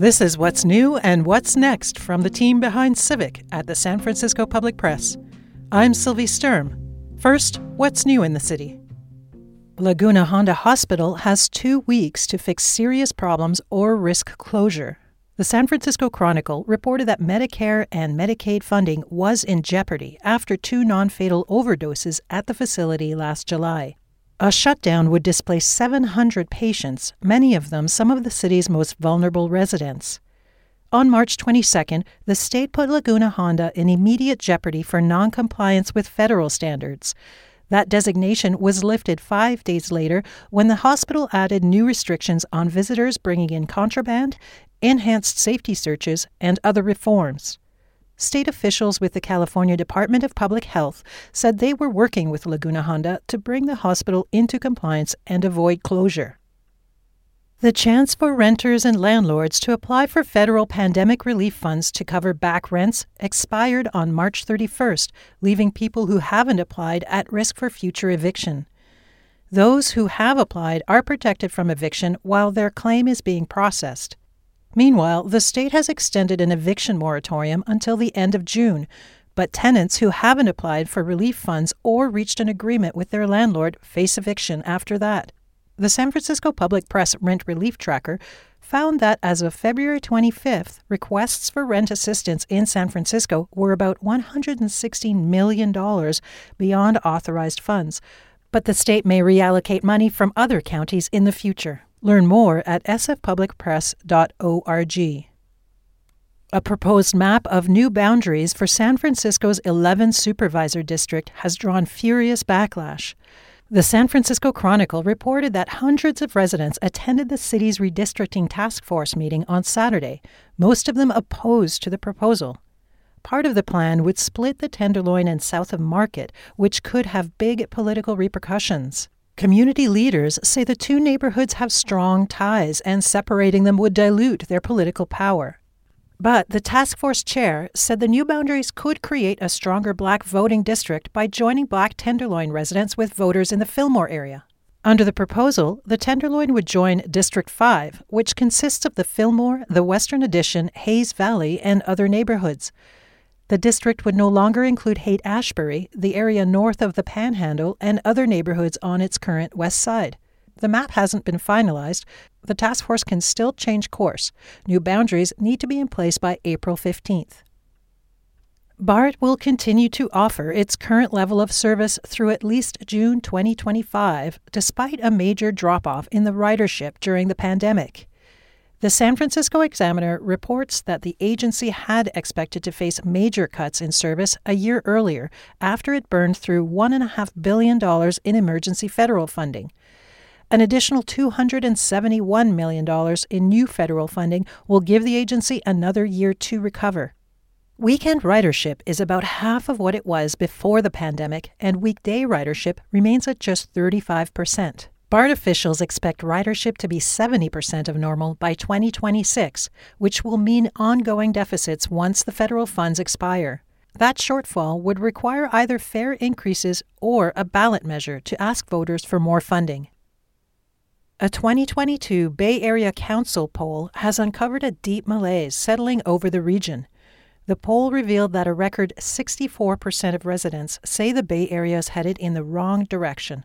This is what's new and what's next from the team behind Civic at the San Francisco Public Press. I'm Sylvie Sturm. First, what's new in the city? Laguna Honda Hospital has two weeks to fix serious problems or risk closure. The San Francisco Chronicle reported that Medicare and Medicaid funding was in jeopardy after two non fatal overdoses at the facility last July. A shutdown would displace 700 patients, many of them some of the city's most vulnerable residents. On March 22nd, the state put Laguna Honda in immediate jeopardy for noncompliance with federal standards. That designation was lifted five days later when the hospital added new restrictions on visitors bringing in contraband, enhanced safety searches, and other reforms state officials with the California Department of Public Health said they were working with Laguna Honda to bring the hospital into compliance and avoid closure. The chance for renters and landlords to apply for federal pandemic relief funds to cover back rents expired on March 31st, leaving people who haven't applied at risk for future eviction. Those who have applied are protected from eviction while their claim is being processed. Meanwhile, the state has extended an eviction moratorium until the end of June, but tenants who haven't applied for relief funds or reached an agreement with their landlord face eviction after that. The San Francisco Public Press Rent Relief Tracker found that as of February 25th, requests for rent assistance in San Francisco were about $116 million beyond authorized funds, but the state may reallocate money from other counties in the future. Learn more at sfpublicpress.org. A proposed map of new boundaries for San Francisco's 11th supervisor district has drawn furious backlash. The San Francisco Chronicle reported that hundreds of residents attended the city's redistricting task force meeting on Saturday, most of them opposed to the proposal. Part of the plan would split the Tenderloin and south of Market, which could have big political repercussions. Community leaders say the two neighborhoods have strong ties and separating them would dilute their political power. But the task force chair said the new boundaries could create a stronger black voting district by joining black Tenderloin residents with voters in the Fillmore area. Under the proposal, the Tenderloin would join District 5, which consists of the Fillmore, the Western Addition, Hayes Valley, and other neighborhoods. The district would no longer include Haight Ashbury, the area north of the Panhandle, and other neighborhoods on its current west side. The map hasn't been finalized. The task force can still change course. New boundaries need to be in place by April 15th. BART will continue to offer its current level of service through at least June 2025, despite a major drop off in the ridership during the pandemic. The San Francisco Examiner reports that the agency had expected to face major cuts in service a year earlier after it burned through $1.5 billion in emergency federal funding. An additional $271 million in new federal funding will give the agency another year to recover. Weekend ridership is about half of what it was before the pandemic, and weekday ridership remains at just 35 percent. BART officials expect ridership to be 70% of normal by 2026, which will mean ongoing deficits once the federal funds expire. That shortfall would require either fare increases or a ballot measure to ask voters for more funding. A 2022 Bay Area Council poll has uncovered a deep malaise settling over the region. The poll revealed that a record 64% of residents say the Bay Area is headed in the wrong direction.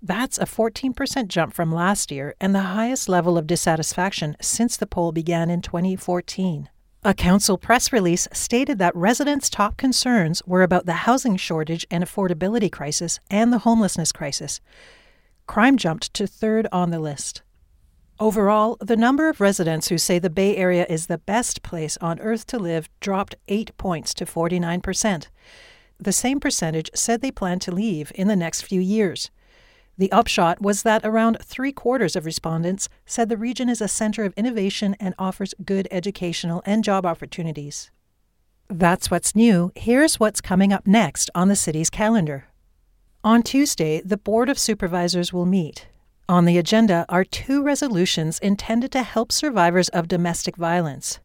That's a 14% jump from last year and the highest level of dissatisfaction since the poll began in 2014. A council press release stated that residents' top concerns were about the housing shortage and affordability crisis and the homelessness crisis. Crime jumped to third on the list. Overall, the number of residents who say the Bay Area is the best place on earth to live dropped 8 points to 49%. The same percentage said they plan to leave in the next few years. The upshot was that around three quarters of respondents said the region is a center of innovation and offers good educational and job opportunities. That's what's new. Here's what's coming up next on the city's calendar. On Tuesday, the Board of Supervisors will meet. On the agenda are two resolutions intended to help survivors of domestic violence.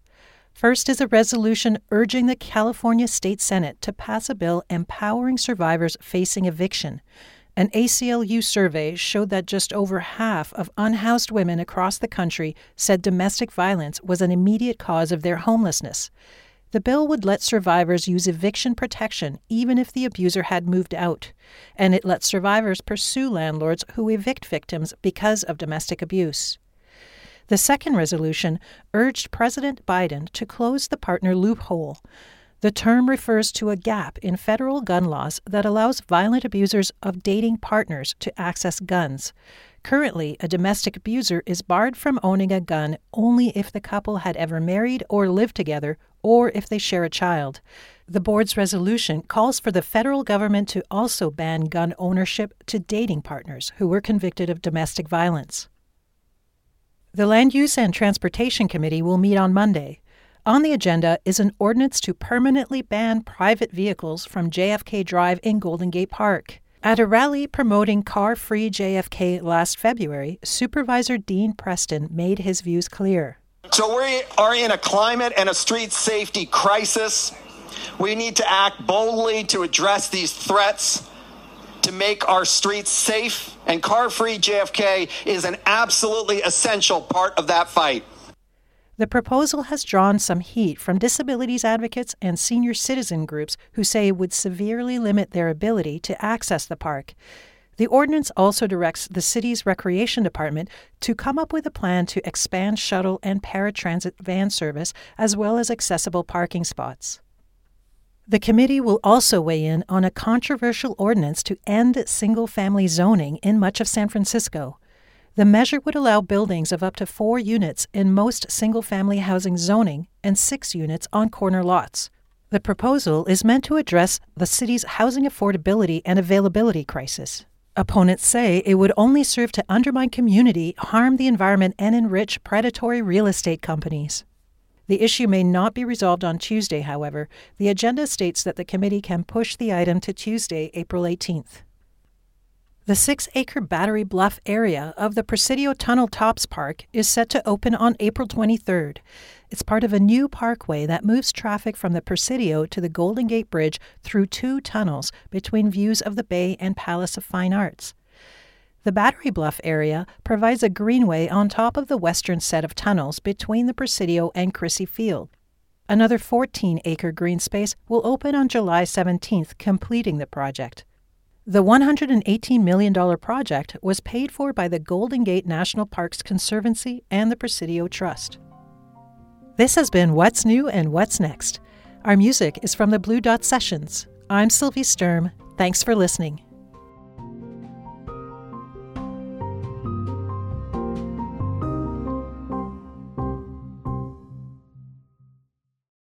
First is a resolution urging the California State Senate to pass a bill empowering survivors facing eviction An ACLU survey showed that just over half of unhoused women across the country said domestic violence was an immediate cause of their homelessness. The bill would let survivors use eviction protection even if the abuser had moved out, and it lets survivors pursue landlords who evict victims because of domestic abuse. The second resolution urged President Biden to close the partner loophole. The term refers to a gap in federal gun laws that allows violent abusers of dating partners to access guns. Currently, a domestic abuser is barred from owning a gun only if the couple had ever married or lived together or if they share a child. The board's resolution calls for the federal government to also ban gun ownership to dating partners who were convicted of domestic violence. The Land Use and Transportation Committee will meet on Monday. On the agenda is an ordinance to permanently ban private vehicles from JFK Drive in Golden Gate Park. At a rally promoting car free JFK last February, Supervisor Dean Preston made his views clear. So we are in a climate and a street safety crisis. We need to act boldly to address these threats to make our streets safe, and car free JFK is an absolutely essential part of that fight. The proposal has drawn some heat from disabilities advocates and senior citizen groups who say it would severely limit their ability to access the park. The ordinance also directs the city's recreation department to come up with a plan to expand shuttle and paratransit van service as well as accessible parking spots. The committee will also weigh in on a controversial ordinance to end single family zoning in much of San Francisco. The measure would allow buildings of up to four units in most single family housing zoning and six units on corner lots. The proposal is meant to address the city's housing affordability and availability crisis. Opponents say it would only serve to undermine community, harm the environment, and enrich predatory real estate companies. The issue may not be resolved on Tuesday, however. The agenda states that the committee can push the item to Tuesday, April 18th. The six acre Battery Bluff area of the Presidio Tunnel Tops Park is set to open on April 23rd. It's part of a new parkway that moves traffic from the Presidio to the Golden Gate Bridge through two tunnels between views of the Bay and Palace of Fine Arts. The Battery Bluff area provides a greenway on top of the western set of tunnels between the Presidio and Crissy Field. Another 14 acre green space will open on July 17th, completing the project. The $118 million project was paid for by the Golden Gate National Parks Conservancy and the Presidio Trust. This has been What's New and What's Next. Our music is from the Blue Dot Sessions. I'm Sylvie Sturm. Thanks for listening.